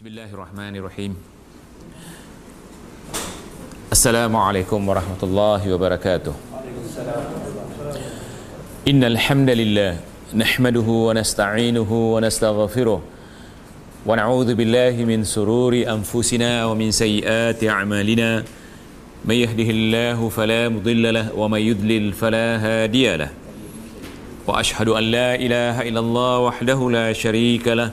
بسم الله الرحمن الرحيم السلام عليكم ورحمة الله وبركاته إن الحمد لله نحمده ونستعينه ونستغفره ونعوذ بالله من سرور أنفسنا ومن سيئات أعمالنا من يهده الله فلا مضل له ومن يضلل فلا هادي له وأشهد أن لا إله إلا الله وحده لا شريك له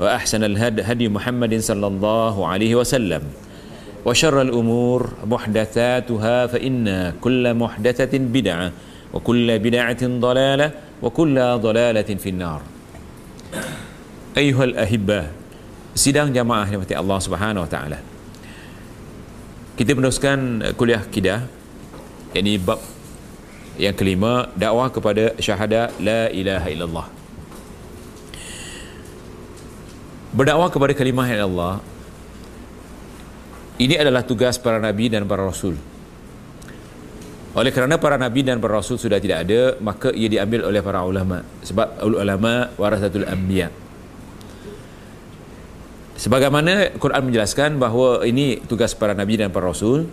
وأحسن الهدي هدي محمد صلى الله عليه وسلم وشر الأمور محدثاتها فإن كل محدثة بدعة وكل بدعة ضلالة وكل ضلالة في النار أيها الأحبة sidang jamaah yang mati Allah Subhanahu wa taala. Kita meneruskan kuliah kidah yakni bab yang kelima dakwah kepada syahadah la ilaha illallah. Berdakwah kepada kalimah Allah ini adalah tugas para nabi dan para rasul. Oleh kerana para nabi dan para rasul sudah tidak ada maka ia diambil oleh para ulama. Sebab ulama warasatul anbiya. Sebagaimana Quran menjelaskan bahawa ini tugas para nabi dan para rasul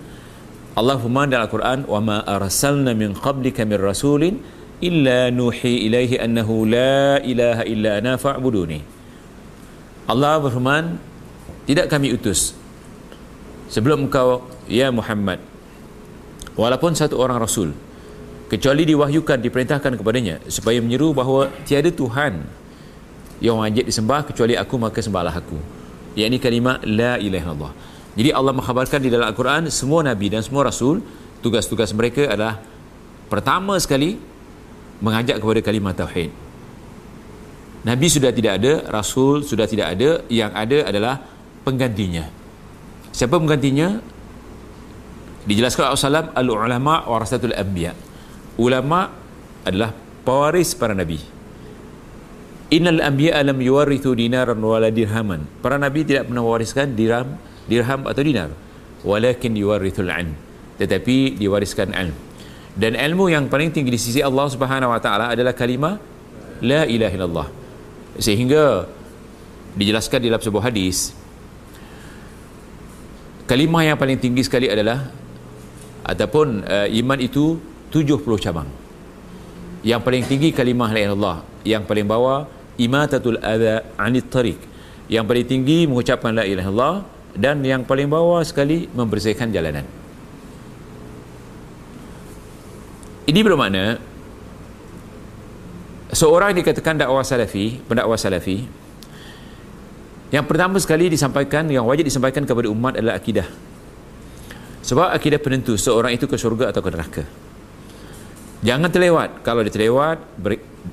Allah firman dalam Al-Quran wa ma arsalna min qablika min rasulin illa nuhi ilaihi annahu la ilaha illa ana fa'buduni Allah berfirman tidak kami utus sebelum engkau ya Muhammad. Walaupun satu orang rasul kecuali diwahyukan diperintahkan kepadanya supaya menyeru bahawa tiada Tuhan yang wajib disembah kecuali aku maka sembahlah aku. Yakni kalimah la ilaha illallah. Jadi Allah mengkhabarkan di dalam Al-Quran semua nabi dan semua rasul tugas-tugas mereka adalah pertama sekali mengajak kepada kalimah tauhid Nabi sudah tidak ada, Rasul sudah tidak ada, yang ada adalah penggantinya. Siapa penggantinya? Dijelaskan Rasulullah al-ulama warasatul anbiya. Ulama adalah pewaris para nabi. Innal anbiya lam yuwarithu dinaran wala dirhaman. Para nabi tidak pernah mewariskan dirham, dirham atau dinar. Walakin yuwarithul ilm. Tetapi diwariskan ilmu. Dan ilmu yang paling tinggi di sisi Allah Subhanahu wa taala adalah kalimah la ilaha illallah sehingga dijelaskan dalam sebuah hadis kalimah yang paling tinggi sekali adalah ataupun uh, iman itu 70 cabang. Yang paling tinggi kalimah la ilaha yang paling bawah imatatul adha anit tariq. Yang paling tinggi mengucapkan la ilaha illallah. Dan yang paling bawah sekali membersihkan jalanan. Ini bermakna seorang dikatakan dakwah salafi, pendakwah salafi, yang pertama sekali disampaikan, yang wajib disampaikan kepada umat adalah akidah. Sebab akidah penentu seorang itu ke syurga atau ke neraka. Jangan terlewat. Kalau dia terlewat,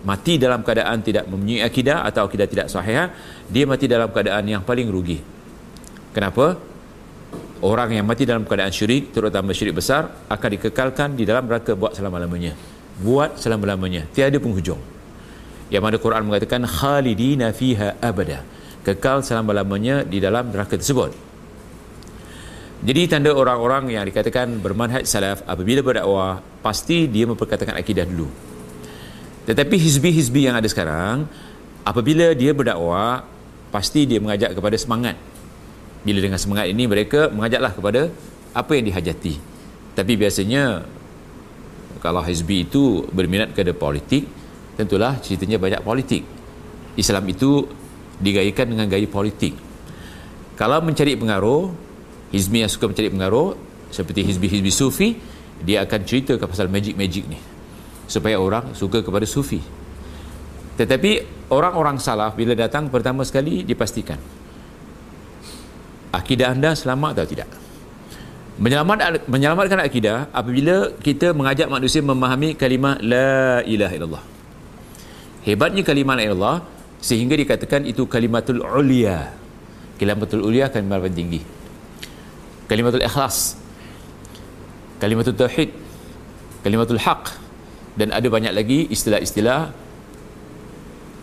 mati dalam keadaan tidak mempunyai akidah atau akidah tidak sahih, dia mati dalam keadaan yang paling rugi. Kenapa? Orang yang mati dalam keadaan syirik, terutama syirik besar, akan dikekalkan di dalam neraka buat selama-lamanya. Buat selama-lamanya. Tiada penghujung yang mana Quran mengatakan khalidina fiha abada. Kekal selama-lamanya di dalam neraka tersebut. Jadi tanda orang-orang yang dikatakan bermanhaj salaf apabila berdakwah pasti dia memperkatakan akidah dulu. Tetapi hizbi-hizbi yang ada sekarang apabila dia berdakwah pasti dia mengajak kepada semangat. Bila dengan semangat ini mereka mengajaklah kepada apa yang dihajati. Tapi biasanya kalau hizbi itu berminat kepada politik tentulah ceritanya banyak politik. Islam itu digayakan dengan gaya politik. Kalau mencari pengaruh hizbi yang suka mencari pengaruh seperti hizbi-hizbi sufi dia akan cerita ke pasal magic-magic ni. Supaya orang suka kepada sufi. Tetapi orang-orang salaf bila datang pertama sekali dipastikan. Akidah anda selamat atau tidak? Menyelamat, menyelamatkan akidah apabila kita mengajak manusia memahami kalimah la ilaha illallah hebatnya ilaha illallah sehingga dikatakan itu kalimatul ulia. Kalimatul ulia kalimah paling tinggi. Kalimatul ikhlas. Kalimatul tauhid. Kalimatul haq. Dan ada banyak lagi istilah-istilah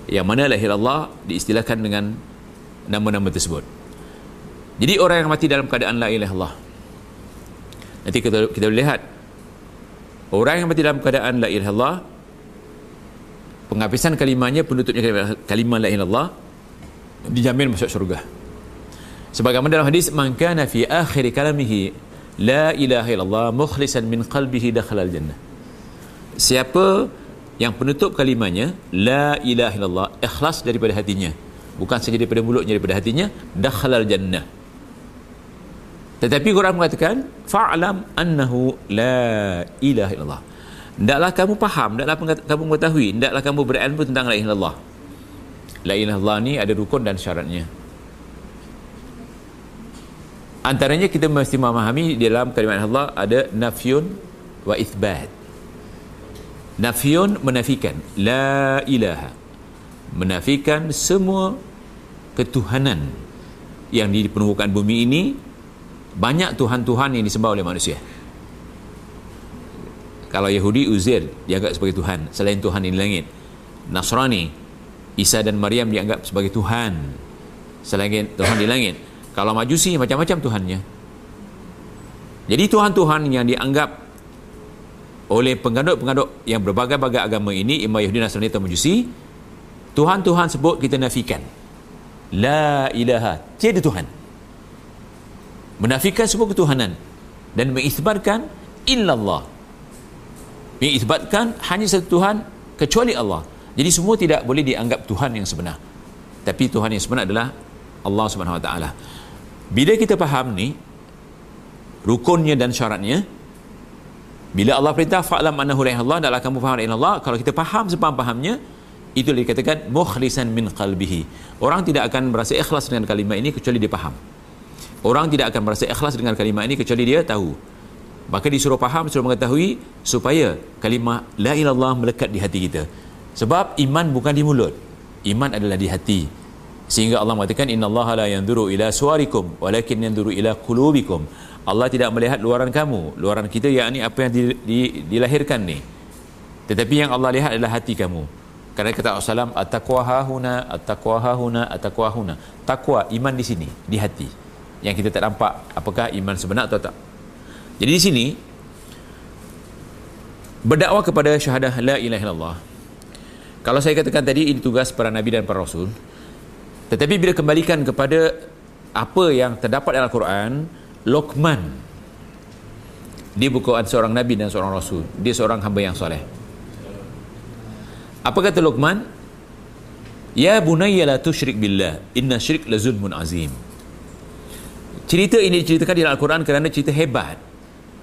yang mana lahir Allah diistilahkan dengan nama-nama tersebut. Jadi orang yang mati dalam keadaan la ilaha illallah. Nanti kita kita lihat. Orang yang mati dalam keadaan la ilaha illallah penghabisan kalimahnya penutupnya kalimah la ilaha illallah dijamin masuk syurga sebagaimana dalam hadis man kana fi akhir kalamihi La ilaha illallah mukhlisan min qalbihi dakhalal jannah. Siapa yang penutup kalimahnya La ilaha illallah ikhlas daripada hatinya. Bukan saja daripada mulutnya daripada hatinya dakhalal jannah. Tetapi Quran mengatakan fa'lam annahu la ilaha illallah. Hendaklah kamu faham, hendaklah kamu mengetahui, hendaklah kamu berilmu tentang la ilaha illallah. La ilaha illallah ni ada rukun dan syaratnya. Antaranya kita mesti memahami dalam kalimat Allah ada nafyun wa ithbat. Nafyun menafikan la ilaha. Menafikan semua ketuhanan yang di permukaan bumi ini banyak tuhan-tuhan yang disembah oleh manusia. Kalau Yahudi Uzair dianggap sebagai tuhan selain Tuhan di langit. Nasrani Isa dan Maryam dianggap sebagai tuhan selain Tuhan di langit. Kalau majusi macam-macam Tuhannya. Jadi Tuhan-Tuhan yang dianggap oleh pengadut-pengadut yang berbagai-bagai agama ini imam Yahudi Nasrani atau majusi Tuhan-Tuhan sebut kita nafikan. La ilaha tiada Tuhan. Menafikan semua ketuhanan dan mengisbatkan illallah mengisbatkan hanya satu Tuhan kecuali Allah. Jadi semua tidak boleh dianggap Tuhan yang sebenar. Tapi Tuhan yang sebenar adalah Allah Subhanahu Wa Taala. Bila kita faham ni rukunnya dan syaratnya bila Allah perintah fa'lam annahu la Allah adalah kamu faham la Allah kalau kita faham sepaham-pahamnya itu dikatakan mukhlisan min qalbihi. Orang tidak akan merasa ikhlas dengan kalimah ini kecuali dia faham. Orang tidak akan merasa ikhlas dengan kalimah ini kecuali dia tahu maka disuruh faham disuruh mengetahui supaya kalimah la ilallah melekat di hati kita. Sebab iman bukan di mulut. Iman adalah di hati. Sehingga Allah mengatakan innallaha la yanzuru ila suwarikum walakin yanzuru ila qulubikum. Allah tidak melihat luaran kamu. Luaran kita yakni apa yang di, di, dilahirkan ni. Tetapi yang Allah lihat adalah hati kamu. Kerana kata Rasulullah at-taqwa hahuna at-taqwa hahuna at-taqwa huna. Takwa iman di sini di hati. Yang kita tak nampak apakah iman sebenar atau tak jadi di sini berdakwah kepada syahadah la ilaha illallah kalau saya katakan tadi ini tugas para nabi dan para rasul tetapi bila kembalikan kepada apa yang terdapat dalam Al-Quran, Luqman dia bukan seorang Nabi dan seorang Rasul. Dia seorang hamba yang soleh. Apa kata Luqman? Ya bunayya la tushrik billah, inna syirk la zulmun azim. Cerita ini diceritakan di dalam Al-Quran kerana cerita hebat.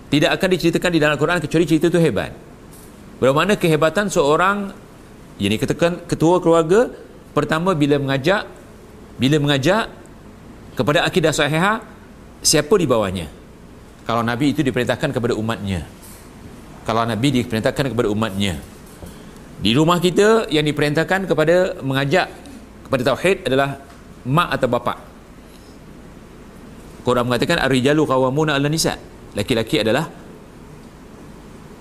Tidak akan diceritakan di dalam Al-Quran kecuali cerita itu hebat. Bagaimana kehebatan seorang dikatakan ketua keluarga pertama bila mengajak bila mengajak kepada akidah sahihah siapa di bawahnya? Kalau Nabi itu diperintahkan kepada umatnya. Kalau Nabi diperintahkan kepada umatnya. Di rumah kita yang diperintahkan kepada mengajak kepada tauhid adalah mak atau bapa Quran mengatakan ar-rijalu qawwamuna 'ala nisa laki-laki adalah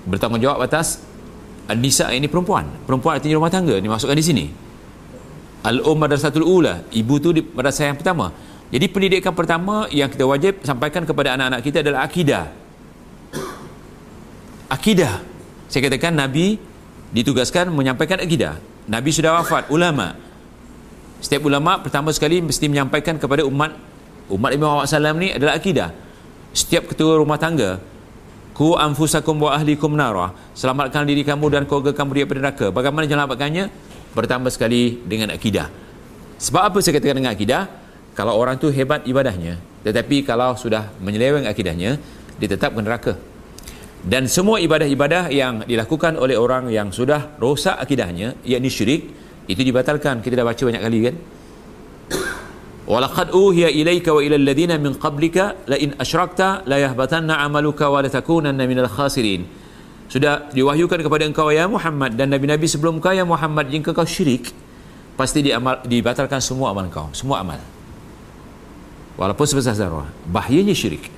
bertanggungjawab atas an-nisa ini perempuan. Perempuan artinya rumah tangga dimasukkan di sini. Al-Um Madrasatul Ula Ibu tu di madrasah yang pertama. Jadi pendidikan pertama yang kita wajib sampaikan kepada anak-anak kita adalah akidah. Akidah. Saya katakan Nabi ditugaskan menyampaikan akidah. Nabi sudah wafat, ulama. Setiap ulama pertama sekali mesti menyampaikan kepada umat Umat Imam Muhammad SAW ni adalah akidah Setiap ketua rumah tangga Ku anfusakum wa ahlikum narah. Selamatkan diri kamu dan keluarga kamu daripada neraka. Bagaimana selamatkannya? pertama sekali dengan akidah. Sebab apa saya katakan dengan akidah? Kalau orang tu hebat ibadahnya tetapi kalau sudah menyeleweng akidahnya dia tetap ke neraka. Dan semua ibadah-ibadah yang dilakukan oleh orang yang sudah rosak akidahnya yakni syirik itu dibatalkan. Kita dah baca banyak kali kan ila alladhina min qablika la in asyrakta la yahbatanna amaluka wa la takunanna minal khasirin. Sudah diwahyukan kepada engkau ya Muhammad dan nabi-nabi sebelum kau ya Muhammad jika kau syirik pasti diamal, dibatalkan semua amal kau semua amal. Walaupun sebesar zarah bahayanya syirik.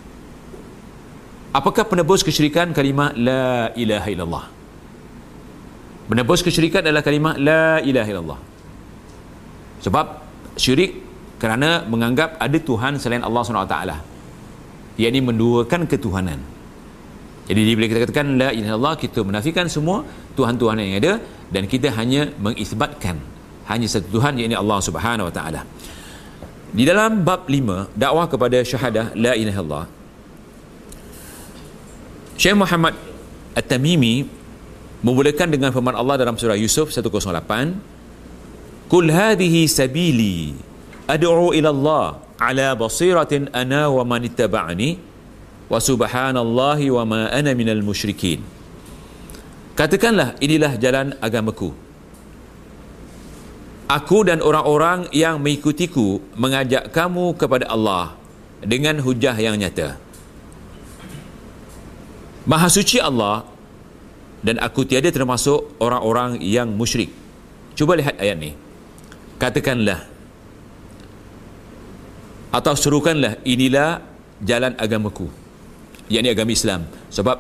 Apakah penebus kesyirikan kalimah la ilaha illallah menebus kesyirikan adalah kalimah la ilaha illallah sebab syirik kerana menganggap ada Tuhan selain Allah SWT yakni menduakan ketuhanan jadi bila kita katakan la ilaha illallah kita menafikan semua Tuhan-Tuhan yang ada dan kita hanya mengisbatkan hanya satu Tuhan yakni Allah Subhanahu wa taala. Di dalam bab 5 dakwah kepada syahadah la ilaha illallah Syekh Muhammad At-Tamimi memulakan dengan firman Allah dalam surah Yusuf 108 Kul hadhihi sabili ad'u ila Allah ala basiratin ana wa man ittaba'ani wa subhanallahi wa ma ana minal musyrikin Katakanlah inilah jalan agamaku Aku dan orang-orang yang mengikutiku mengajak kamu kepada Allah dengan hujah yang nyata. Maha suci Allah dan aku tiada termasuk orang-orang yang musyrik. Cuba lihat ayat ni. Katakanlah atau serukanlah inilah jalan agamaku. yakni agama Islam. Sebab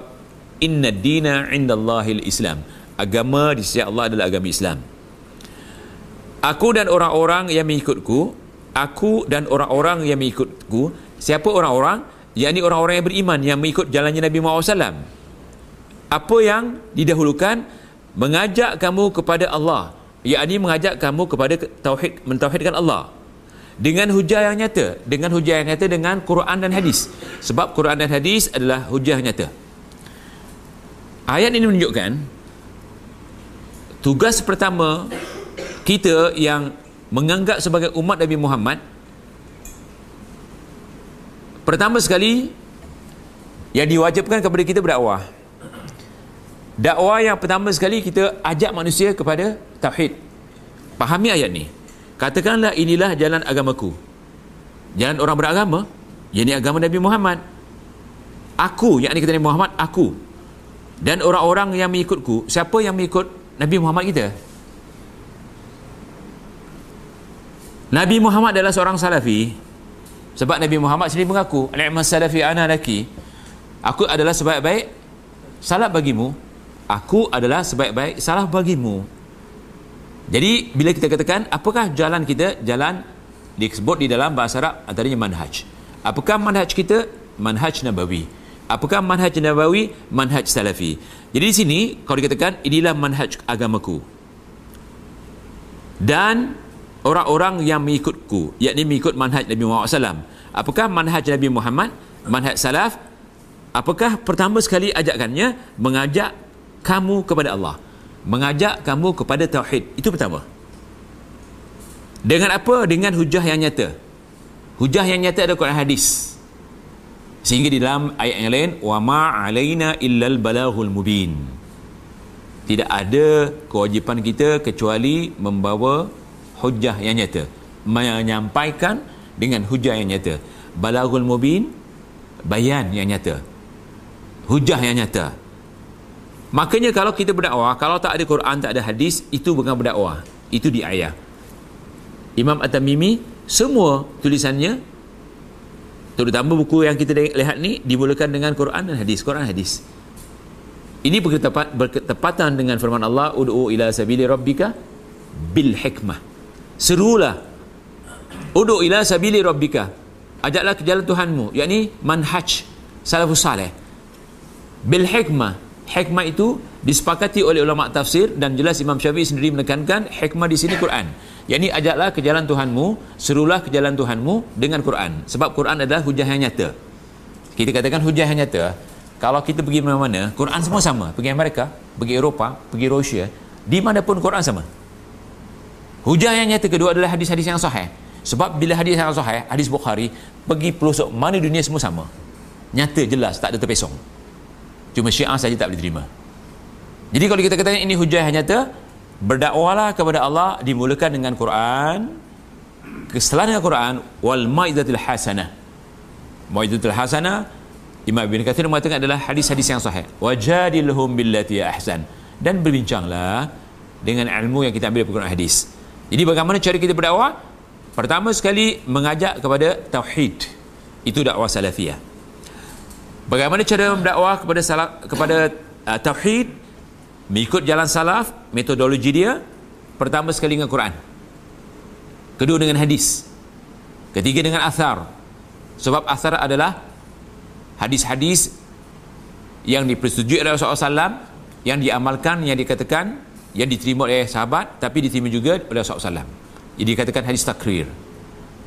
inna dina indallahil Islam. Agama di sisi Allah adalah agama Islam aku dan orang-orang yang mengikutku aku dan orang-orang yang mengikutku siapa orang-orang yakni orang-orang yang beriman yang mengikut jalannya Nabi Muhammad SAW apa yang didahulukan mengajak kamu kepada Allah yakni mengajak kamu kepada tauhid mentauhidkan Allah dengan hujah yang nyata. Dengan hujah yang nyata dengan Quran dan hadis. Sebab Quran dan hadis adalah hujah nyata. Ayat ini menunjukkan tugas pertama kita yang menganggap sebagai umat Nabi Muhammad pertama sekali yang diwajibkan kepada kita berdakwah. Dakwah yang pertama sekali kita ajak manusia kepada tauhid. Fahami ayat ni katakanlah inilah jalan agamaku. Jalan orang beragama yakni agama Nabi Muhammad. Aku yakni kata Nabi Muhammad aku. Dan orang-orang yang mengikutku siapa yang mengikut Nabi Muhammad kita? Nabi Muhammad adalah seorang salafi. Sebab Nabi Muhammad sendiri mengaku ni'mas salafi ana laki. Aku adalah sebaik-baik salaf bagimu. Aku adalah sebaik-baik salah bagimu jadi bila kita katakan apakah jalan kita jalan disebut di dalam bahasa Arab antaranya manhaj. Apakah manhaj kita? Manhaj nabawi. Apakah manhaj nabawi? Manhaj salafi. Jadi di sini kalau dikatakan inilah manhaj agamaku. Dan orang-orang yang mengikutku yakni mengikut manhaj Nabi Muhammad SAW apakah manhaj Nabi Muhammad manhaj salaf? Apakah pertama sekali ajakannya mengajak kamu kepada Allah mengajak kamu kepada tauhid. Itu pertama. Dengan apa? Dengan hujah yang nyata. Hujah yang nyata ada Quran hadis. Sehingga di dalam ayat yang lain wa ma alaina illal balaghul mubin. Tidak ada kewajipan kita kecuali membawa hujah yang nyata. Menyampaikan dengan hujah yang nyata. Balaghul mubin bayan yang nyata. Hujah yang nyata makanya kalau kita berdakwah kalau tak ada Quran tak ada hadis itu bukan berdakwah. Itu diayah Imam At-Tamimi semua tulisannya terutama buku yang kita lihat ni dimulakan dengan Quran dan hadis. Quran hadis. Ini berketepatan dengan firman Allah ud'u ila sabili rabbika bil hikmah serulah. Uduk ila sabili rabbika. Ajaklah ke jalan Tuhanmu. Yakni manhaj salafus salih bil hikmah hikmah itu disepakati oleh ulama tafsir dan jelas Imam Syafi'i sendiri menekankan hikmah di sini Quran yakni ajaklah ke jalan Tuhanmu serulah ke jalan Tuhanmu dengan Quran sebab Quran adalah hujah yang nyata kita katakan hujah yang nyata kalau kita pergi mana-mana Quran semua sama pergi Amerika pergi Eropah pergi Rusia di mana pun Quran sama Hujah yang nyata kedua adalah hadis-hadis yang sahih. Sebab bila hadis yang sahih, hadis Bukhari, pergi pelosok mana dunia semua sama. Nyata jelas, tak ada terpesong. Cuma syiah saja tak boleh terima. Jadi kalau kita katakan ini hujah yang nyata berdakwalah kepada Allah dimulakan dengan Quran kesalahan dengan Quran wal maidatul hasanah. Maidatul hasanah Imam Ibn Kathir mengatakan adalah hadis-hadis yang sahih. Wajadilhum billati ahsan. Dan berbincanglah dengan ilmu yang kita ambil dari Quran hadis. Jadi bagaimana cara kita berdakwah? Pertama sekali mengajak kepada tauhid. Itu dakwah salafiyah bagaimana cara berdakwah kepada salaf, kepada uh, tauhid? Mengikut jalan salaf metodologi dia pertama sekali dengan Quran. Kedua dengan hadis. Ketiga dengan athar. Sebab athar adalah hadis-hadis yang dipersetujui oleh Rasulullah SAW yang diamalkan, yang dikatakan yang diterima oleh sahabat tapi diterima juga oleh Rasulullah SAW jadi dikatakan hadis takrir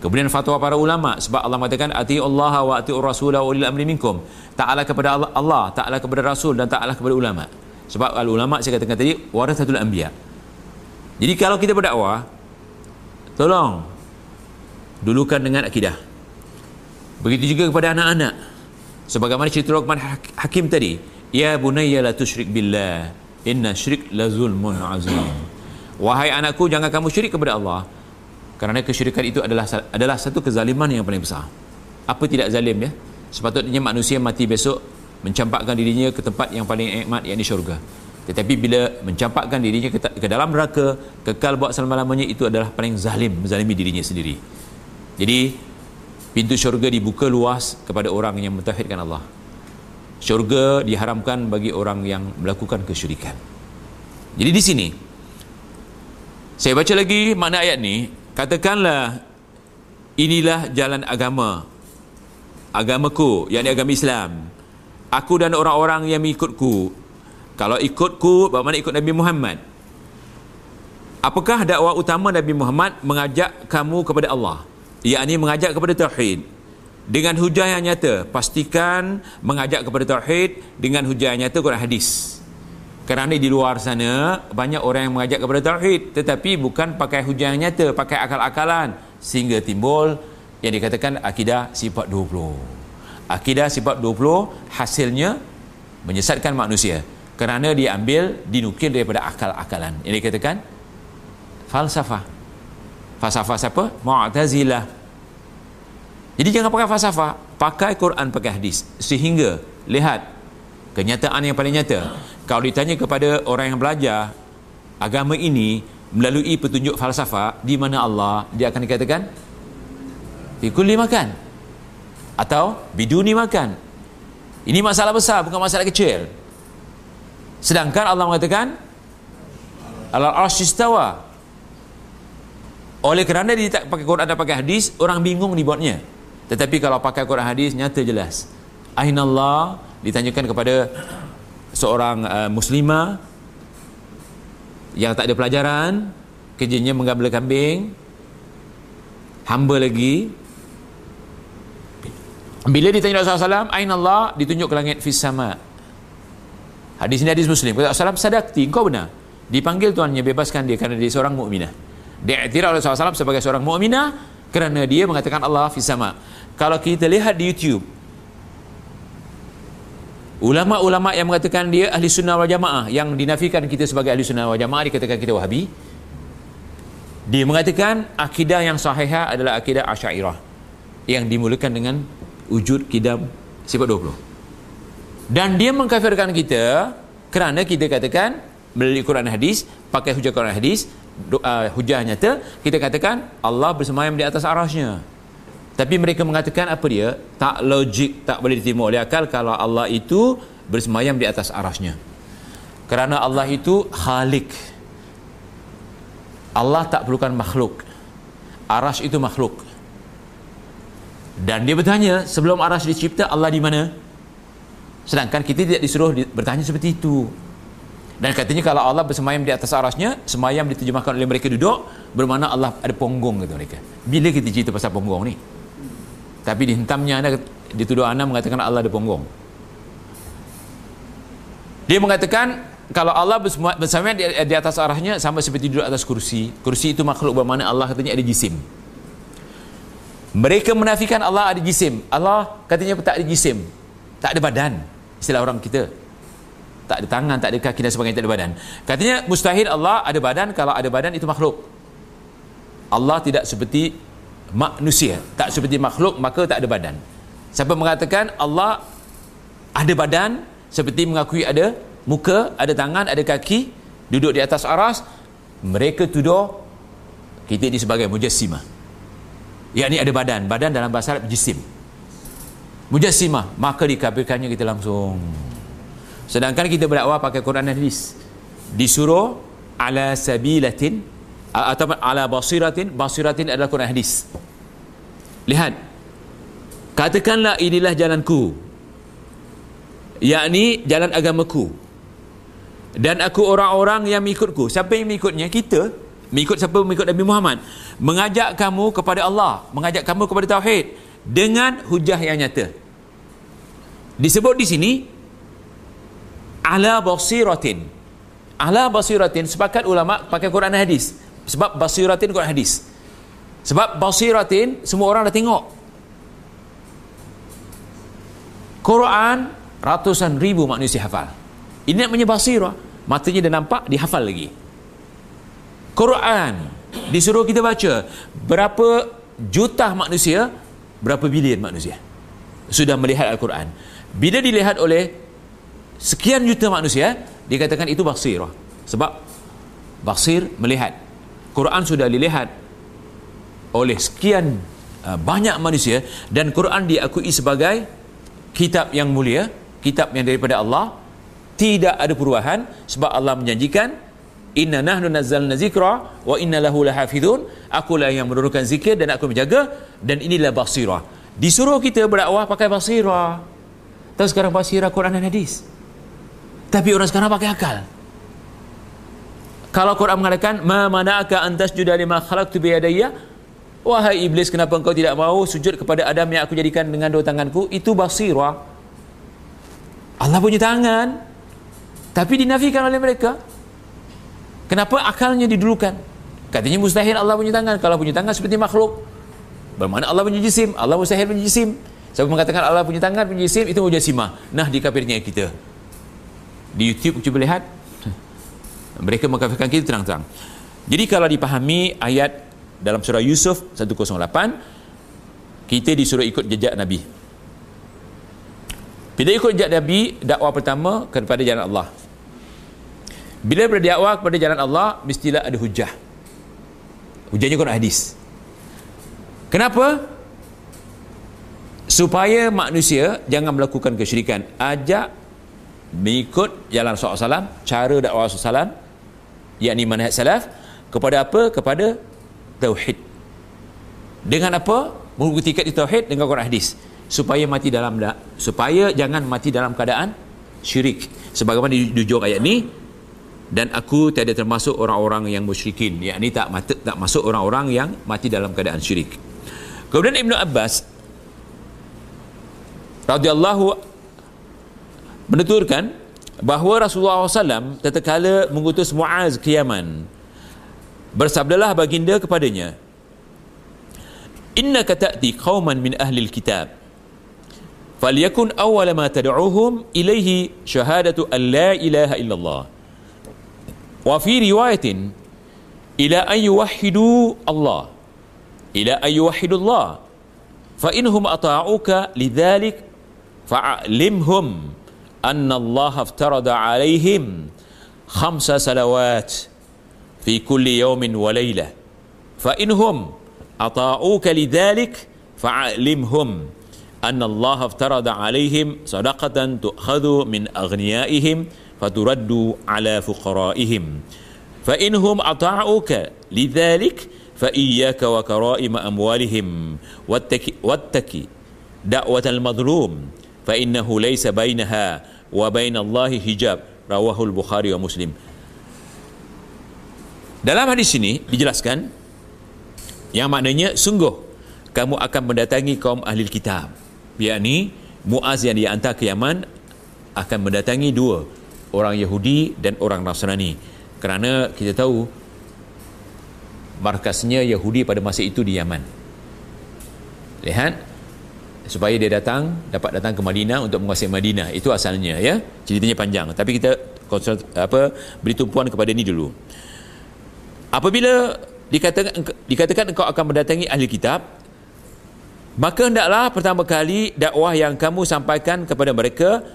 kemudian fatwa para ulama sebab Allah mengatakan ati Allah wa ati Rasulullah wa ulil amri minkum. Ta'ala kepada Allah, ta'ala kepada Rasul dan ta'ala kepada ulama. Sebab al ulama saya katakan tadi warathatul anbiya. Jadi kalau kita berdakwah tolong dulukan dengan akidah. Begitu juga kepada anak-anak. Sebagaimana cerita Luqman Hakim tadi ya bunayya la tusyrik billah inna syirik la zulmun azim. Wahai anakku jangan kamu syirik kepada Allah kerana kesyirikan itu adalah adalah satu kezaliman yang paling besar. Apa tidak zalim ya? Sepatutnya manusia mati besok mencampakkan dirinya ke tempat yang paling nikmat yakni syurga. Tetapi bila mencampakkan dirinya ke, ke dalam neraka kekal buat selama-lamanya itu adalah paling zalim menzalimi dirinya sendiri. Jadi pintu syurga dibuka luas kepada orang yang mentauhidkan Allah. Syurga diharamkan bagi orang yang melakukan kesyirikan. Jadi di sini saya baca lagi makna ayat ni katakanlah inilah jalan agama. Agamaku yakni agama Islam. Aku dan orang-orang yang mengikutku. Kalau ikutku bagaimana ikut Nabi Muhammad? Apakah dakwah utama Nabi Muhammad mengajak kamu kepada Allah? Yakni mengajak kepada tauhid. Dengan hujah yang nyata pastikan mengajak kepada tauhid dengan hujah yang nyata Quran hadis kerana di luar sana banyak orang yang mengajak kepada tauhid tetapi bukan pakai hujah yang nyata pakai akal-akalan sehingga timbul yang dikatakan akidah sifat 20 akidah sifat 20 hasilnya menyesatkan manusia kerana diambil dinukil daripada akal-akalan yang dikatakan falsafah falsafah siapa? Mu'tazilah. Jadi jangan pakai falsafah, pakai Quran, pakai hadis. Sehingga lihat kenyataan yang paling nyata. Kalau ditanya kepada orang yang belajar agama ini melalui petunjuk falsafah di mana Allah, dia akan dikatakan Fikuli makan atau biduni makan. Ini masalah besar, bukan masalah kecil. Sedangkan Allah mengatakan Al-Arshistawa oleh kerana dia tak pakai Quran dan pakai hadis, orang bingung dibuatnya. Tetapi kalau pakai Quran hadis, nyata jelas. Allah ditanyakan kepada seorang uh, muslimah yang tak ada pelajaran, kerjanya menggabla kambing, hamba lagi. Bila ditanya Rasulullah SAW, Allah ditunjuk ke langit fis sama. Hadis ini hadis Muslim. Rasulullah SAW, sadakti, kau benar. Dipanggil tuannya, bebaskan dia kerana dia seorang mukminah diiktiraf oleh SAW sebagai seorang mu'minah kerana dia mengatakan Allah fi sama kalau kita lihat di YouTube ulama-ulama yang mengatakan dia ahli sunnah wal jamaah yang dinafikan kita sebagai ahli sunnah wal jamaah dikatakan kita wahabi. Dia mengatakan akidah yang sahihah adalah akidah asyairah yang dimulakan dengan wujud kidam sifat 20 dan dia mengkafirkan kita kerana kita katakan melalui Quran hadis pakai hujah Quran hadis uh, hujah nyata kita katakan Allah bersemayam di atas arasnya tapi mereka mengatakan apa dia? Tak logik tak boleh diterima oleh akal kalau Allah itu bersemayam di atas arasnya. Kerana Allah itu khalik. Allah tak perlukan makhluk. Aras itu makhluk. Dan dia bertanya sebelum aras dicipta Allah di mana? Sedangkan kita tidak disuruh bertanya seperti itu. Dan katanya kalau Allah bersemayam di atas arasnya semayam diterjemahkan oleh mereka duduk bermakna Allah ada ponggong kata mereka. Bila kita cerita pasal ponggong ni tapi dihentamnya anda dituduh anda mengatakan Allah ada ponggong dia mengatakan kalau Allah bersemayam di, di atas arasnya sama seperti duduk atas kursi. Kursi itu makhluk bermakna Allah katanya ada jisim. Mereka menafikan Allah ada jisim. Allah katanya tak ada jisim. Tak ada badan istilah orang kita. Tak ada tangan tak ada kaki dan sebagainya tak ada badan. Katanya mustahil Allah ada badan kalau ada badan itu makhluk. Allah tidak seperti manusia tak seperti makhluk maka tak ada badan. Siapa mengatakan Allah ada badan seperti mengakui ada muka ada tangan ada kaki duduk di atas aras mereka tuduh kita ini sebagai mujassimah. Yakni ada badan badan dalam bahasa Arab jisim mujassimah maka dikabirkannya kita langsung. Sedangkan kita berdakwah pakai Quran dan hadis. Disuruh ala sabilatin atau ala basiratin basiratin adalah Quran hadis lihat. Katakanlah inilah jalanku. Yakni jalan agamaku. Dan aku orang-orang yang mengikutku. Siapa yang mengikutnya? Kita. Mengikut siapa? Mengikut Nabi Muhammad. Mengajak kamu kepada Allah. Mengajak kamu kepada tauhid. Dengan hujah yang nyata. Disebut di sini ala basiratin. Ala basiratin sepakat ulama pakai Quran dan hadis. Sebab basiratin Quran hadis sebab basiratin semua orang dah tengok. Quran ratusan ribu manusia hafal. Ini namanya basirah. Matanya dah nampak dihafal lagi. Quran disuruh kita baca. Berapa juta manusia berapa bilion manusia sudah melihat Al-Quran. Bila dilihat oleh sekian juta manusia dikatakan itu basirah. Sebab basir melihat. Quran sudah dilihat oleh sekian uh, banyak manusia dan Quran diakui sebagai kitab yang mulia kitab yang daripada Allah tidak ada perubahan sebab Allah menjanjikan inna nahnu nazzalna zikra wa inna lahu lahafizun akulah yang menurunkan zikir dan aku menjaga dan inilah basirah disuruh kita berdakwah pakai basirah tahu sekarang basirah Quran dan hadis tapi orang sekarang pakai akal. Kalau Quran mengatakan, "Ma mana'aka an tasjuda lima khalaqtu bi yadayya?" Wahai iblis, kenapa engkau tidak mau sujud kepada Adam yang aku jadikan dengan dua tanganku? Itu basirah. Allah punya tangan. Tapi dinafikan oleh mereka. Kenapa akalnya didulukan? Katanya mustahil Allah punya tangan. Kalau punya tangan seperti makhluk. Bermakna Allah punya jisim. Allah mustahil punya jisim. Siapa mengatakan Allah punya tangan, punya jisim, itu mujasimah. Nah, di kafirnya kita di YouTube cuba lihat mereka mengkafirkan kita terang-terang jadi kalau dipahami ayat dalam surah Yusuf 108 kita disuruh ikut jejak Nabi. Bila ikut jejak Nabi dakwah pertama kepada jalan Allah. Bila berdakwah kepada jalan Allah mestilah ada hujah. Hujahnya Quran hadis. Kenapa? Supaya manusia jangan melakukan kesyirikan. Ajak mengikut jalan SAW cara dakwah SAW yakni manhaj salaf kepada apa? kepada tauhid. Dengan apa? membuktikan di tauhid dengan Quran hadis. Supaya mati dalam supaya jangan mati dalam keadaan syirik. Sebagaimana di ujung ayat ni dan aku tiada termasuk orang-orang yang musyrikin. Yakni tak mati, tak masuk orang-orang yang mati dalam keadaan syirik. Kemudian Ibnu Abbas radhiyallahu menuturkan bahawa Rasulullah SAW tatkala mengutus Muaz ke Yaman Bersabdalah baginda kepadanya Inna kata'ti qawman min ahli kitab Faliyakun awwala ma tad'uhum ilayhi syahadatu an la ilaha illallah. Wa fi riwayatin ila an yuwahhidu Allah ila an yuwahhidu Allah fa inhum ata'uka lidhalik fa'alimhum anna Allah afterada alaihim khamsa salawat. في كل يوم وليلة. فإنهم أطاعوك لذلك فعلمهم أن الله افترض عليهم صدقة تؤخذ من أغنيائهم فترد على فقرائهم. فإنهم أطاعوك لذلك فإياك وكرائم أموالهم. واتك, واتك دعوة المظلوم فإنه ليس بينها bainallahi hijab rawahul bukhari wa muslim dalam hadis ini dijelaskan yang maknanya sungguh kamu akan mendatangi kaum ahli kitab. Yakni Muaz yang diantar ke Yaman akan mendatangi dua orang Yahudi dan orang Nasrani. Kerana kita tahu markasnya Yahudi pada masa itu di Yaman. Lihat supaya dia datang dapat datang ke Madinah untuk menguasai Madinah. Itu asalnya ya? Ceritanya panjang. Tapi kita konsult, apa beri tumpuan kepada ini dulu apabila dikatakan dikatakan engkau akan mendatangi ahli kitab maka hendaklah pertama kali dakwah yang kamu sampaikan kepada mereka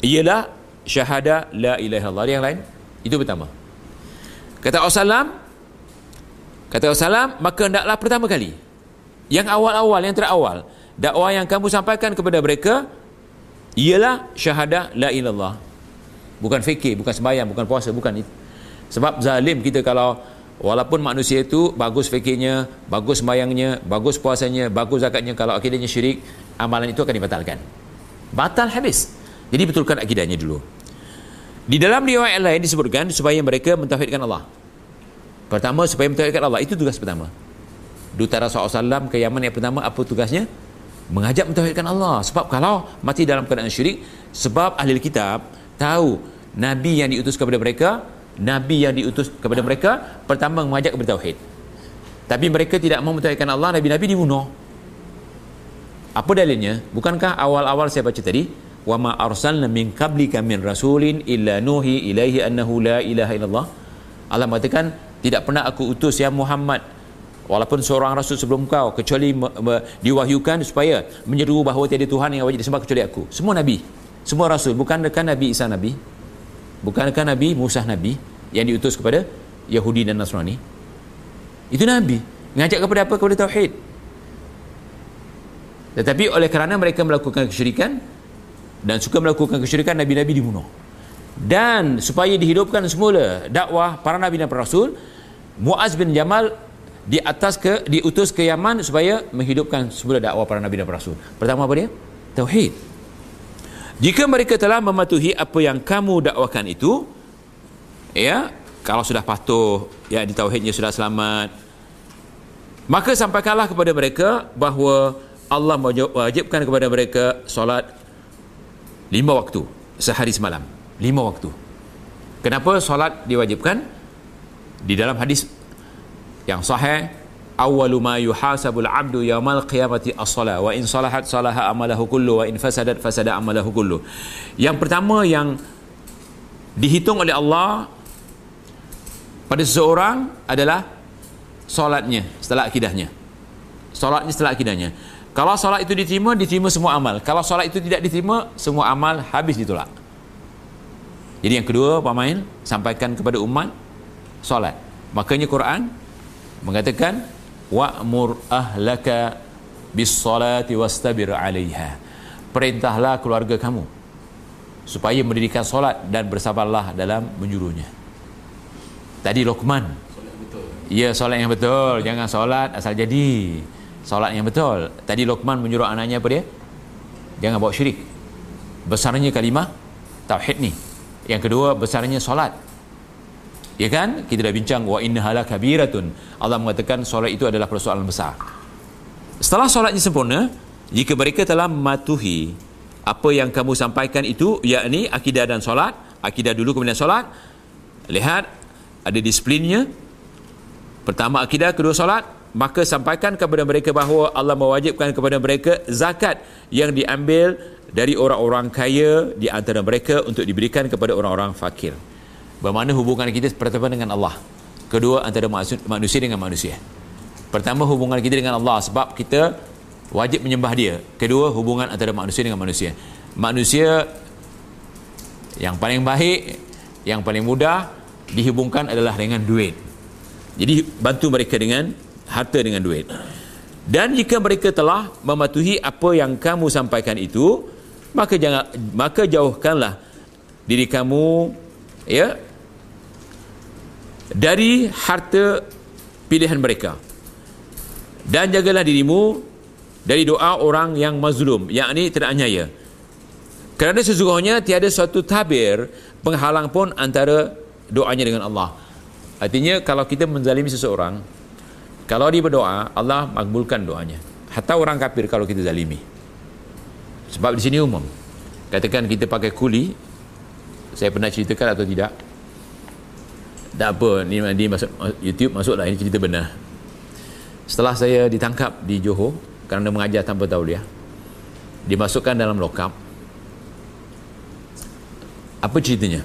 ialah syahadah la ilaha illallah. Yang lain? Itu pertama. Kata Rasulullah kata Rasulullah maka hendaklah pertama kali yang awal-awal yang terawal dakwah yang kamu sampaikan kepada mereka ialah syahadah la ilallah bukan fikir bukan sembahyang bukan puasa bukan itu sebab zalim kita kalau walaupun manusia itu bagus fikirnya bagus sembahyangnya bagus puasanya bagus zakatnya kalau akidahnya syirik amalan itu akan dibatalkan. Batal habis. Jadi betulkan akidahnya dulu. Di dalam riwayat lain disebutkan supaya mereka mentauhidkan Allah. Pertama supaya mentauhidkan Allah. Itu tugas pertama. Duta Rasulullah SAW ke Yaman yang pertama apa tugasnya? mengajak mentauhidkan Allah. Sebab kalau mati dalam keadaan syirik sebab ahli kitab tahu nabi yang diutus kepada mereka nabi yang diutus kepada mereka pertama mengajak kepada tauhid. Tapi mereka tidak mau mentauhidkan Allah nabi-nabi dibunuh. Apa dalilnya? Bukankah awal-awal saya baca tadi wa ma arsalna min qablika min rasulin illa nuhi ilaihi annahu la ilaha illallah. Allah mengatakan tidak pernah aku utus ya Muhammad walaupun seorang rasul sebelum kau kecuali me, me, diwahyukan supaya menyeru bahawa tiada Tuhan yang wajib disembah kecuali aku. Semua nabi semua rasul bukan dekat Nabi Isa Nabi bukan dekat Nabi Musa Nabi yang diutus kepada Yahudi dan Nasrani itu Nabi ngajak kepada apa? kepada Tauhid tetapi oleh kerana mereka melakukan kesyirikan dan suka melakukan kesyirikan Nabi-Nabi dibunuh dan supaya dihidupkan semula dakwah para Nabi dan para Rasul Muaz bin Jamal di atas ke diutus ke Yaman supaya menghidupkan semula dakwah para nabi dan para rasul. Pertama apa dia? Tauhid. Jika mereka telah mematuhi apa yang kamu dakwakan itu, ya, kalau sudah patuh, ya di tauhidnya sudah selamat, maka sampaikanlah kepada mereka bahawa Allah mewajibkan kepada mereka solat lima waktu sehari semalam. Lima waktu. Kenapa solat diwajibkan? Di dalam hadis yang sahih awwalu ma yuhasabul abdu yaumal qiyamati as-salah. Wa in salahat salaha amalahu kullu wa in fasadat fasada amalahu kullu. Yang pertama yang dihitung oleh Allah pada seseorang adalah solatnya setelah akidahnya. Solatnya setelah akidahnya. Kalau solat itu diterima diterima semua amal. Kalau solat itu tidak diterima semua amal habis ditolak. Jadi yang kedua Pak Main sampaikan kepada umat solat. Makanya Quran mengatakan wa'mur ahlaka bis salati wastabir 'alaiha. Perintahlah keluarga kamu supaya mendirikan solat dan bersabarlah dalam menyuruhnya tadi Luqman ya solat yang betul. Jangan solat asal jadi. Solat yang betul. Tadi Luqman menyuruh anaknya apa dia? Jangan bawa syirik. Besarnya kalimah tauhid ni. Yang kedua besarnya solat Ya kan? Kita dah bincang wa innahala kabiratun. Allah mengatakan solat itu adalah persoalan besar. Setelah solatnya sempurna, jika mereka telah mematuhi apa yang kamu sampaikan itu, yakni akidah dan solat, akidah dulu kemudian solat, lihat ada disiplinnya. Pertama akidah, kedua solat, maka sampaikan kepada mereka bahawa Allah mewajibkan kepada mereka zakat yang diambil dari orang-orang kaya di antara mereka untuk diberikan kepada orang-orang fakir. Bagaimana hubungan kita pertama dengan Allah. Kedua antara manusia dengan manusia. Pertama hubungan kita dengan Allah sebab kita wajib menyembah dia. Kedua hubungan antara manusia dengan manusia. Manusia yang paling baik, yang paling mudah dihubungkan adalah dengan duit. Jadi bantu mereka dengan harta dengan duit. Dan jika mereka telah mematuhi apa yang kamu sampaikan itu, maka jangan maka jauhkanlah diri kamu ya? Dari harta pilihan mereka. Dan jagalah dirimu dari doa orang yang mazlum yakni teraniaya kerana sesungguhnya tiada suatu tabir penghalang pun antara doanya dengan Allah. Artinya kalau kita menzalimi seseorang kalau dia berdoa Allah makbulkan doanya. Hatta orang kafir kalau kita zalimi. Sebab di sini umum. Katakan kita pakai kuli saya pernah ceritakan atau tidak? Tak apa ni, ni masuk YouTube masuklah ini cerita benar. Setelah saya ditangkap di Johor kerana mengajar tanpa tauliah dimasukkan dalam lokap. Apa ceritanya?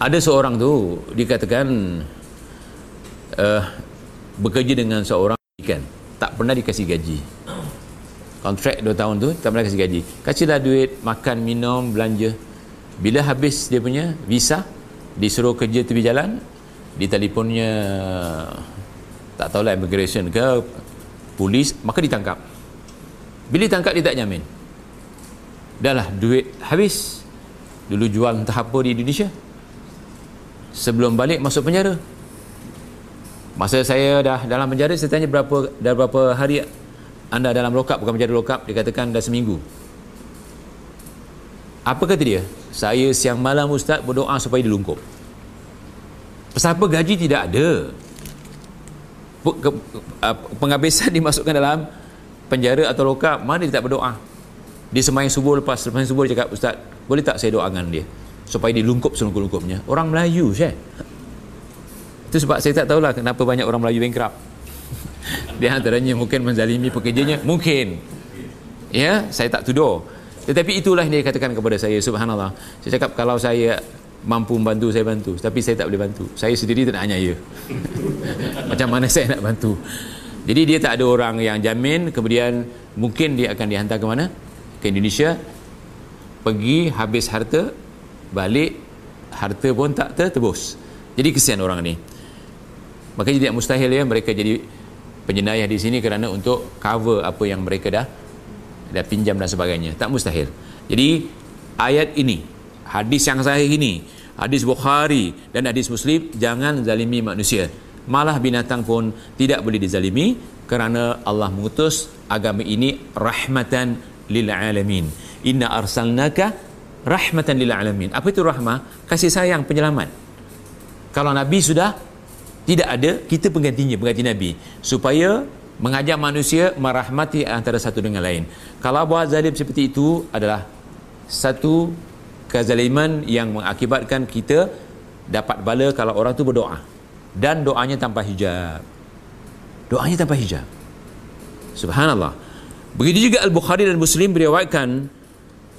Ada seorang tu dikatakan uh, bekerja dengan seorang ikan. Tak pernah dikasih gaji. Kontrak 2 tahun tu tak pernah kasih gaji. Kasihlah duit makan minum belanja bila habis dia punya visa disuruh kerja tepi jalan di telefonnya tak tahulah immigration ke polis maka ditangkap. Bila ditangkap dia tak nyamin. Dah lah duit habis. Dulu jual entah apa di Indonesia. Sebelum balik masuk penjara. Masa saya dah dalam penjara saya tanya berapa dah berapa hari anda dalam lokap bukan menjadi lokap dikatakan dah seminggu apa kata dia? Saya siang malam ustaz berdoa supaya dilungkup. Apa gaji tidak ada? Penghabisan dimasukkan dalam penjara atau lokap mana dia tak berdoa? Dia semayang subuh lepas semayang subuh dia cakap ustaz boleh tak saya doakan dia supaya dia lungkup selungkup-lungkupnya? Orang Melayu saya itu sebab saya tak tahulah kenapa banyak orang Melayu bankrupt di antaranya mungkin menzalimi pekerjanya. Mungkin. Ya saya tak tuduh tetapi itulah yang dia katakan kepada saya subhanallah. Saya cakap kalau saya mampu membantu saya bantu. Tapi saya tak boleh bantu. Saya sendiri tak nak ya. Macam mana saya nak bantu? Jadi dia tak ada orang yang jamin. Kemudian mungkin dia akan dihantar ke mana? Ke Indonesia. Pergi habis harta balik harta pun tak tertebus. Jadi kesian orang ni. Maka jadi mustahil ya mereka jadi penjenayah di sini kerana untuk cover apa yang mereka dah dah pinjam dan sebagainya. Tak mustahil. Jadi ayat ini hadis yang sahih ini hadis Bukhari dan hadis Muslim jangan zalimi manusia. Malah binatang pun tidak boleh dizalimi kerana Allah mengutus agama ini rahmatan lil alamin. Inna arsalnaka rahmatan lil alamin. Apa itu rahmah? Kasih sayang penyelamat. Kalau nabi sudah tidak ada kita penggantinya pengganti nabi. Supaya mengajak manusia merahmati antara satu dengan lain. Kalau buat zalim seperti itu adalah satu kezaliman yang mengakibatkan kita dapat bala kalau orang tu berdoa. Dan doanya tanpa hijab. Doanya tanpa hijab. Subhanallah. Begitu juga al-Bukhari dan Muslim beriwayatkan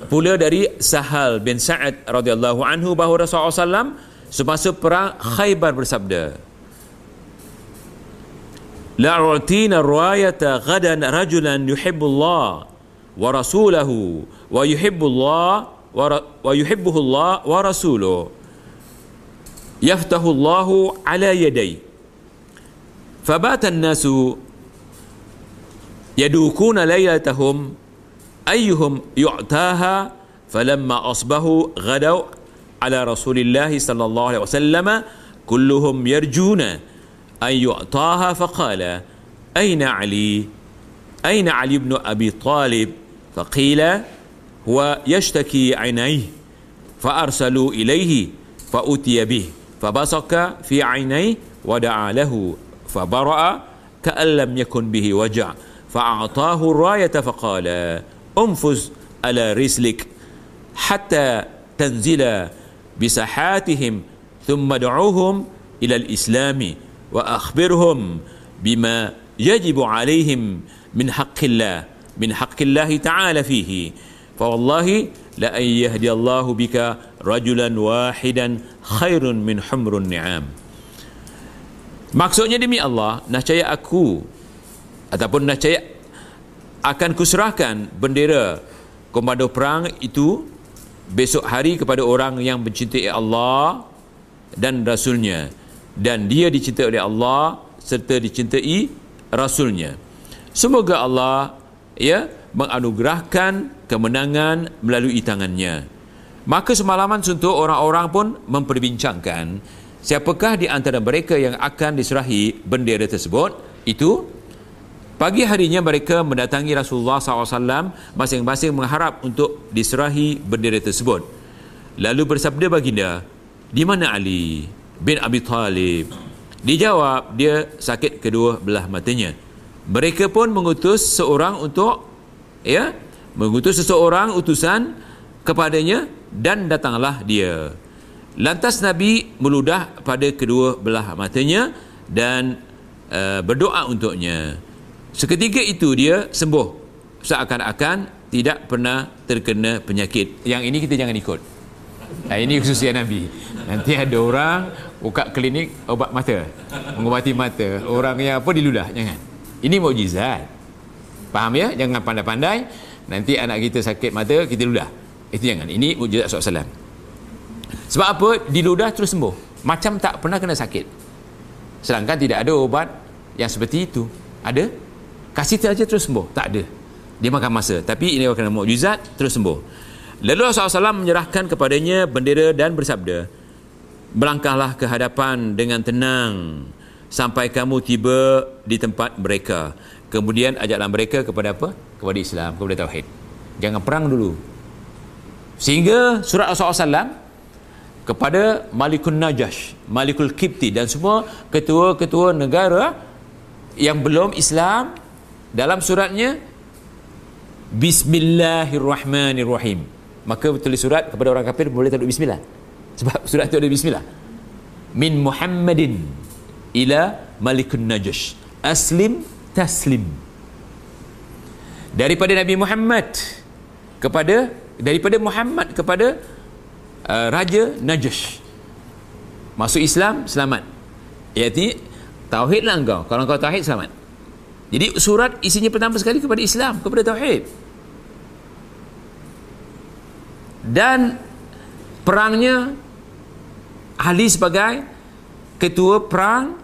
pula dari Sahal bin Sa'ad radhiyallahu anhu bahawa Rasulullah SAW semasa perang Khaybar bersabda لأعطينا الراية غدا رجلا يحب الله ورسوله ويحب الله ويحبه الله ورسوله. يفتح الله على يديه. فبات الناس يدوكون ليلتهم أيهم يعتاها فلما أصبحوا غدوا على رسول الله صلى الله عليه وسلم كلهم يرجون. أن يعطاها فقال أين علي؟ أين علي بن أبي طالب؟ فقيل هو يشتكي عينيه فأرسلوا إليه فأتي به فبصق في عينيه ودعا له فبرأ كأن لم يكن به وجع فأعطاه الراية فقال أنفذ على رسلك حتى تنزل بساحاتهم ثم دعوهم إلى الإسلام. wa akhbirhum bima yajibu alaihim min haqqillah min haqqillah ta'ala fihi. Fa wallahi la an yahdi Allah bika rajulan wahidan khairun min humrun ni'am. Maksudnya demi Allah nahcaya aku ataupun nahcaya akan kuserahkan bendera komando perang itu besok hari kepada orang yang mencintai Allah dan rasulnya dan dia dicintai oleh Allah serta dicintai rasulnya. Semoga Allah ya menganugerahkan kemenangan melalui tangannya. Maka semalaman suntuk orang-orang pun memperbincangkan siapakah di antara mereka yang akan diserahi bendera tersebut? Itu pagi harinya mereka mendatangi Rasulullah SAW masing-masing mengharap untuk diserahi bendera tersebut. Lalu bersabda baginda di mana Ali bin Abi Talib. Dijawab dia sakit kedua belah matanya. Mereka pun mengutus seorang untuk ya mengutus seseorang utusan kepadanya dan datanglah dia. Lantas nabi meludah pada kedua belah matanya dan uh, berdoa untuknya. Seketika itu dia sembuh. Seakan-akan tidak pernah terkena penyakit. Yang ini kita jangan ikut nah, ini khususnya Nabi. Nanti ada orang buka klinik obat mata. Mengobati mata. Orang yang apa diludah jangan. Ini mukjizat. Faham ya? Jangan pandai-pandai. Nanti anak kita sakit mata kita ludah itu jangan. Ini mukjizat SAW sebab apa? Diludah terus sembuh. Macam tak pernah kena sakit. Sedangkan tidak ada obat yang seperti itu. Ada? Kasih saja terus sembuh. Tak ada. Dia makan masa. Tapi ini kena mukjizat terus sembuh lalu Rasulullah SAW menyerahkan kepadanya bendera dan bersabda berlangkahlah ke hadapan dengan tenang sampai kamu tiba di tempat mereka. Kemudian ajaklah mereka kepada apa? Kepada Islam kepada Tauhid. Jangan perang dulu. Sehingga surat Rasulullah SAW kepada Malikul Najash Malikul Kipti dan semua ketua-ketua negara yang belum Islam dalam suratnya Bismillahirrahmanirrahim maka tulis surat kepada orang kafir boleh taruh Bismillah sebab surat itu ada Bismillah min Muhammadin ila Malikun Najash aslim taslim daripada Nabi Muhammad kepada daripada Muhammad kepada uh, Raja Najash masuk Islam selamat iaitu Tauhidlah engkau. Kalau engkau tauhid selamat. Jadi surat isinya pertama sekali kepada Islam, kepada tauhid. Dan perangnya ahli sebagai ketua perang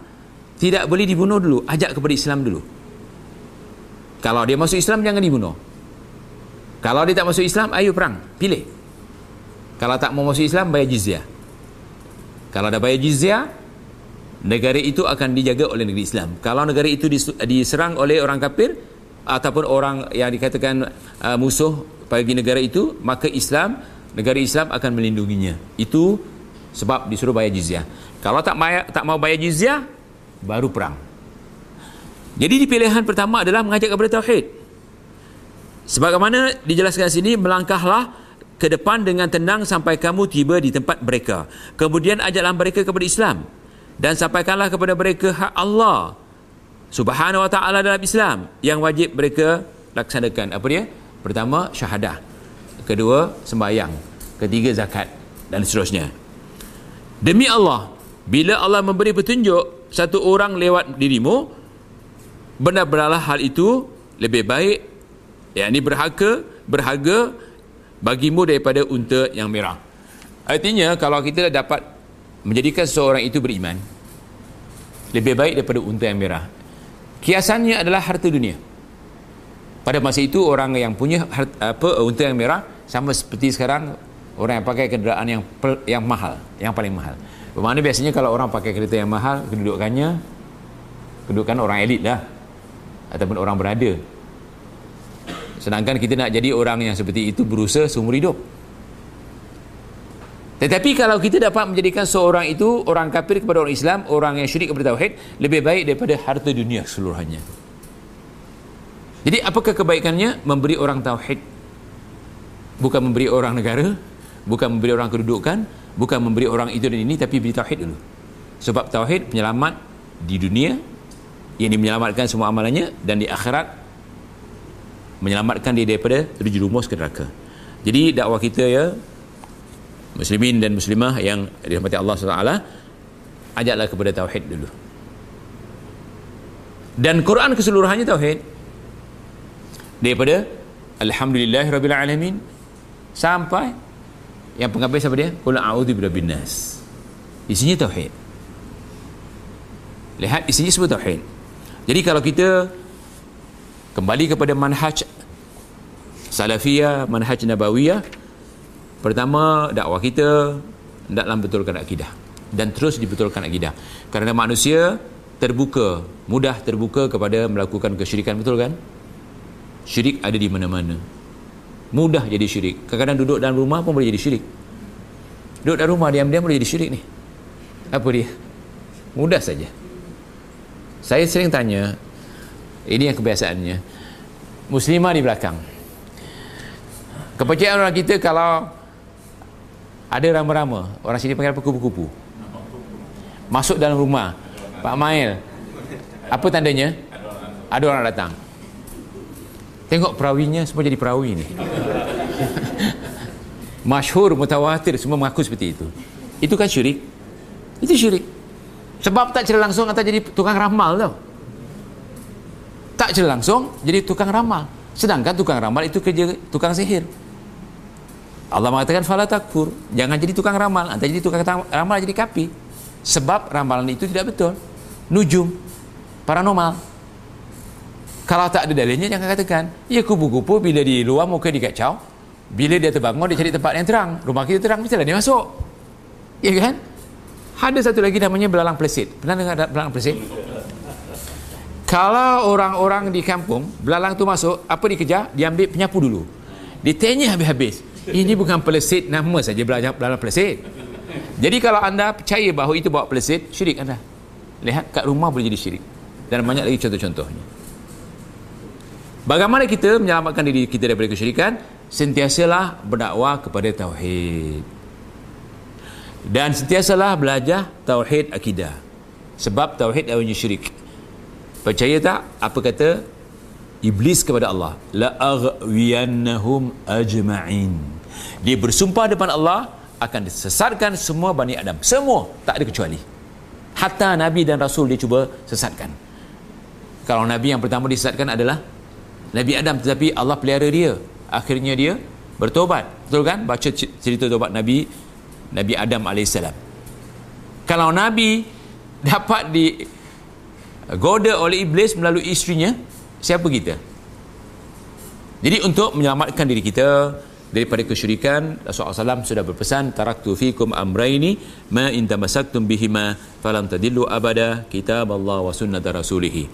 tidak boleh dibunuh dulu, ajak kepada Islam dulu. Kalau dia masuk Islam jangan dibunuh. Kalau dia tak masuk Islam, ayo perang, pilih. Kalau tak mau masuk Islam bayar jizyah. Kalau dah bayar jizyah, negara itu akan dijaga oleh negeri Islam. Kalau negara itu diserang oleh orang kafir ataupun orang yang dikatakan uh, musuh bagi negara itu, maka Islam, negara Islam akan melindunginya. Itu sebab disuruh bayar jizyah. Kalau tak bayar, tak mau bayar jizyah, baru perang. Jadi di pilihan pertama adalah mengajak kepada tauhid. Sebagaimana dijelaskan sini, melangkahlah ke depan dengan tenang sampai kamu tiba di tempat mereka. Kemudian ajaklah mereka kepada Islam dan sampaikanlah kepada mereka hak Allah subhanahu wa ta'ala dalam Islam yang wajib mereka laksanakan apa dia? Pertama syahadah. Kedua sembahyang. Ketiga zakat. Dan seterusnya. Demi Allah bila Allah memberi petunjuk satu orang lewat dirimu benar-benarlah hal itu lebih baik yakni berharga berharga bagimu daripada unta yang merah. Artinya kalau kita dapat menjadikan seseorang itu beriman lebih baik daripada unta yang merah. Kiasannya adalah harta dunia pada masa itu orang yang punya apa unta yang merah sama seperti sekarang orang yang pakai kenderaan yang yang mahal yang paling mahal. Bermakna biasanya kalau orang pakai kereta yang mahal kedudukannya kedudukan orang elit lah ataupun orang berada. Sedangkan kita nak jadi orang yang seperti itu berusaha seumur hidup. Tetapi kalau kita dapat menjadikan seorang itu orang kafir kepada orang Islam, orang yang syirik kepada tauhid, lebih baik daripada harta dunia seluruhnya. Jadi apakah kebaikannya? Memberi orang tauhid. Bukan memberi orang negara, bukan memberi orang kedudukan, bukan memberi orang itu dan ini, tapi beri tauhid dulu. Sebab tauhid penyelamat di dunia, yang menyelamatkan semua amalannya, dan di akhirat, menyelamatkan dia daripada terjerumus ke neraka. Jadi dakwah kita ya, muslimin dan muslimah yang dirahmati Allah SWT ajaklah kepada tauhid dulu dan Quran keseluruhannya tauhid daripada alhamdulillahirabbil sampai yang penghabis apa dia qul a'udzu birabbin nas isinya tauhid lihat isinya semua tauhid jadi kalau kita kembali kepada manhaj salafiyah manhaj nabawiyah Pertama, dakwah kita hendaklah betulkan akidah dan terus dibetulkan akidah. Kerana manusia terbuka, mudah terbuka kepada melakukan kesyirikan, betul kan? Syirik ada di mana-mana. Mudah jadi syirik. Kadang-kadang duduk dalam rumah pun boleh jadi syirik. Duduk dalam rumah diam-diam boleh jadi syirik ni. Apa dia? Mudah saja. Saya sering tanya, ini yang kebiasaannya. Muslimah di belakang. Kepercayaan orang kita kalau ada rama-rama orang sini panggil apa kupu-kupu masuk dalam rumah Pak Mail apa tandanya ada orang datang tengok perawinya semua jadi perawi ni. Masyhur mutawatir semua mengaku seperti itu. Itu kan syirik. Itu syirik. Sebab tak cerita langsung atau jadi tukang ramal tau. Tak cerita langsung jadi tukang ramal. Sedangkan tukang ramal itu kerja tukang sihir. Allah mengatakan fala takfur. Jangan jadi tukang ramal. Antara jadi tukang ramal jadi kapi. Sebab ramalan itu tidak betul. Nujum. Paranormal kalau tak ada dalilnya jangan katakan. Ya kupu-kupu bila di luar muka dikacau bila dia terbangun dia cari tempat yang terang. Rumah kita terang mestilah dia masuk. Ya kan? Ada satu lagi namanya belalang pelesit pernah dengar belalang pelesit kalau orang-orang di kampung belalang tu masuk apa dikejar? Dia ambil penyapu dulu. Ditanya habis-habis. Ini bukan pelesit nama saja belalang, belalang pelesit jadi kalau anda percaya bahawa itu bawa pelesit syirik anda. Lihat kat rumah boleh jadi syirik. Dan banyak lagi contoh-contohnya Bagaimana kita menyelamatkan diri kita daripada kesyirikan? Sentiasalah berdakwah kepada tauhid. Dan sentiasalah belajar tauhid akidah. Sebab tauhid adalah syirik. Percaya tak apa kata iblis kepada Allah? La aghwiyannahum ajma'in. Dia bersumpah depan Allah akan disesatkan semua Bani Adam. Semua, tak ada kecuali. Hatta Nabi dan Rasul dia cuba sesatkan. Kalau Nabi yang pertama disesatkan adalah Nabi Adam tetapi Allah pelihara dia. Akhirnya dia bertobat. Betul kan? Baca cerita tobat Nabi Nabi Adam AS kalau Nabi dapat di goda oleh iblis melalui istrinya siapa kita? Jadi untuk menyelamatkan diri kita daripada kesyirikan Rasulullah SAW sudah berpesan taraktu fikum amraini ma in tamassaktum bihima falam tadillu abada kitab Allah wa sunnat rasulihi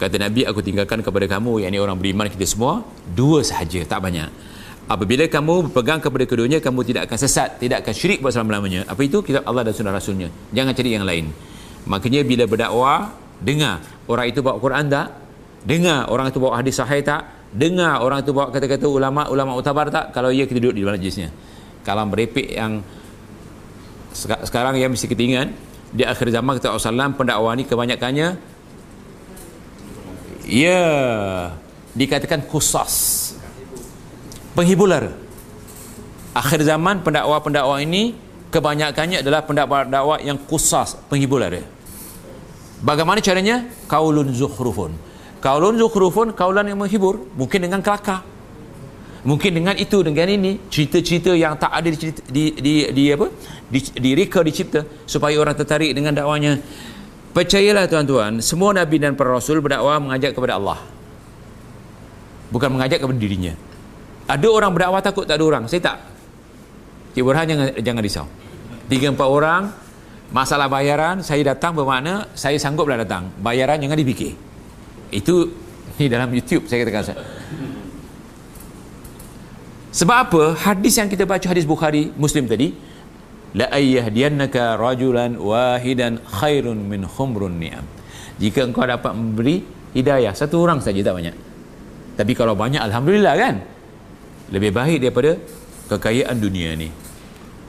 kata Nabi aku tinggalkan kepada kamu. Yang ini orang beriman kita semua dua sahaja tak banyak. Apabila kamu berpegang kepada keduanya kamu tidak akan sesat tidak akan syirik buat selama-lamanya. Apa itu? Kitab Allah dan sunnah rasulnya. Jangan cari yang lain. Makanya bila berdakwah dengar. Orang itu bawa Quran tak? Dengar. Orang itu bawa hadis sahih tak? Dengar. Orang itu bawa kata-kata ulama ulama utabar tak? Kalau ia kita duduk di majlisnya. Kalau merepek yang sekarang yang mesti kita ingat di akhir zaman kita Rasulullah pendakwah ni kebanyakannya Ya, dikatakan kusas. Penghibur lara. Akhir zaman pendakwa-pendakwa ini kebanyakannya adalah pendakwa-pendakwa yang kusas, penghibur lara. Bagaimana caranya? Kaulun zukhrufun. Kaulun zukhrufun, kaulan yang menghibur, mungkin dengan kelakar. Mungkin dengan itu dengan ini cerita-cerita yang tak ada di di di, di apa? Di di reka dicipta supaya orang tertarik dengan dakwanya. Percayalah tuan-tuan, semua Nabi dan para Rasul berdakwah mengajak kepada Allah. Bukan mengajak kepada dirinya. Ada orang berdakwah takut tak ada orang. Saya tak. Cik Burhan jangan, jangan risau. Tiga empat orang, masalah bayaran, saya datang bermakna saya sangguplah datang. Bayaran jangan dipikir. Itu ni dalam YouTube saya katakan. Sebab apa? Hadis yang kita baca hadis Bukhari, Muslim tadi, la ayyahdiyannaka rajulan wahidan khairun min khumrun ni'am. Jika engkau dapat memberi hidayah satu orang saja tak banyak. Tapi kalau banyak alhamdulillah kan? Lebih baik daripada kekayaan dunia ni.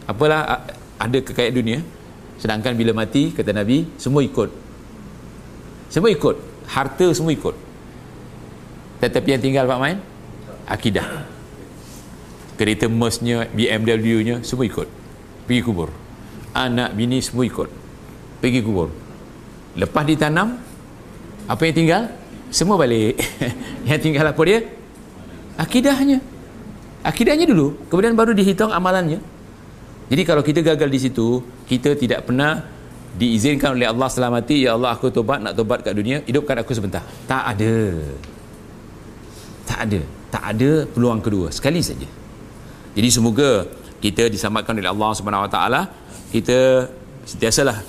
Apalah ada kekayaan dunia? Sedangkan bila mati kata nabi semua ikut. Semua ikut. Harta semua ikut. Tetapi yang tinggal Pak Main? Akidah. Kereta Merce-nya BMW-nya semua ikut pergi kubur. Anak bini semua ikut. Pergi kubur. Lepas ditanam apa yang tinggal? Semua balik. Yang tinggal apa dia? Akidahnya. Akidahnya dulu. Kemudian baru dihitung amalannya. Jadi kalau kita gagal di situ kita tidak pernah diizinkan oleh Allah selamati ya Allah aku tobat nak tobat kat dunia hidupkan aku sebentar. Tak ada. Tak ada. Tak ada peluang kedua. Sekali saja. Jadi semoga kita diselamatkan oleh Allah Subhanahu Wa Taala kita sentiasalah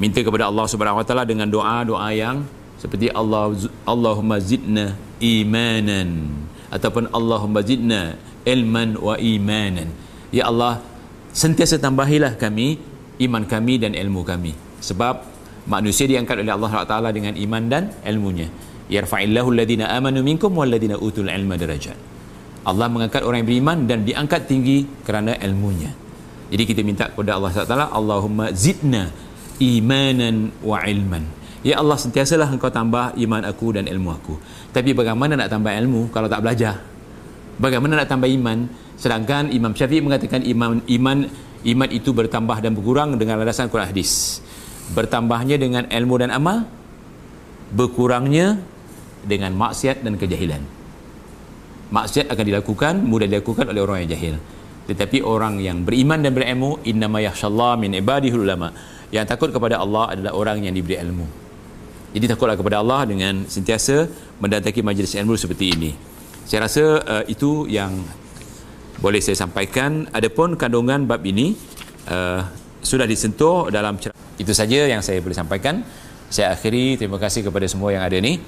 minta kepada Allah Subhanahu Wa Taala dengan doa-doa yang seperti Allah Allahumma zidna imanan ataupun Allahumma zidna ilman wa imanan. Ya Allah sentiasa tambahilah kami iman kami dan ilmu kami. Sebab manusia diangkat oleh Allah Taala dengan iman dan ilmunya. Yarfa'illahu alladhina amanu minkum walladhina utul ilma darajat Allah mengangkat orang yang beriman dan diangkat tinggi kerana ilmunya. Jadi kita minta kepada Allah SWT, Allahumma zidna imanan wa ilman. Ya Allah sentiasalah engkau tambah iman aku dan ilmu aku. Tapi bagaimana nak tambah ilmu kalau tak belajar? Bagaimana nak tambah iman? Sedangkan Imam Syafi'i mengatakan iman iman iman itu bertambah dan berkurang dengan landasan Quran hadis. Bertambahnya dengan ilmu dan amal, berkurangnya dengan maksiat dan kejahilan. Maksiat akan dilakukan, mudah dilakukan oleh orang yang jahil. Tetapi orang yang beriman dan berilmu, innama yakhshallah min ibadihul ulama. Yang takut kepada Allah adalah orang yang diberi ilmu. Jadi takutlah kepada Allah dengan sentiasa mendatangi majlis ilmu seperti ini. Saya rasa uh, itu yang boleh saya sampaikan adapun kandungan bab ini uh, sudah disentuh dalam itu saja yang saya boleh sampaikan saya akhiri terima kasih kepada semua yang ada ni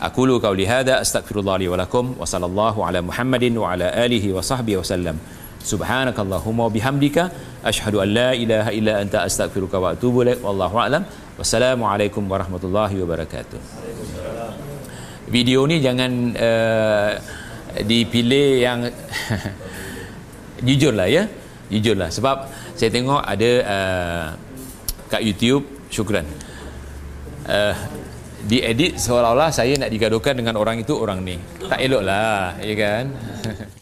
aku lu qauli hada astaghfirullah li wa lakum wa sallallahu ala muhammadin wa ala alihi wa sahbihi wasallam subhanakallahumma bihamdika ashhadu an la ilaha illa anta astaghfiruka wa atubu ilaik wallahu a'lam. Wassalamualaikum warahmatullahi wabarakatuh. Video ni jangan uh, dipilih yang jujurlah ya jujurlah. Sebab saya tengok ada uh, kat YouTube syukran. Uh, diedit seolah-olah saya nak digaduhkan dengan orang itu orang ni. Tak elok lah ya kan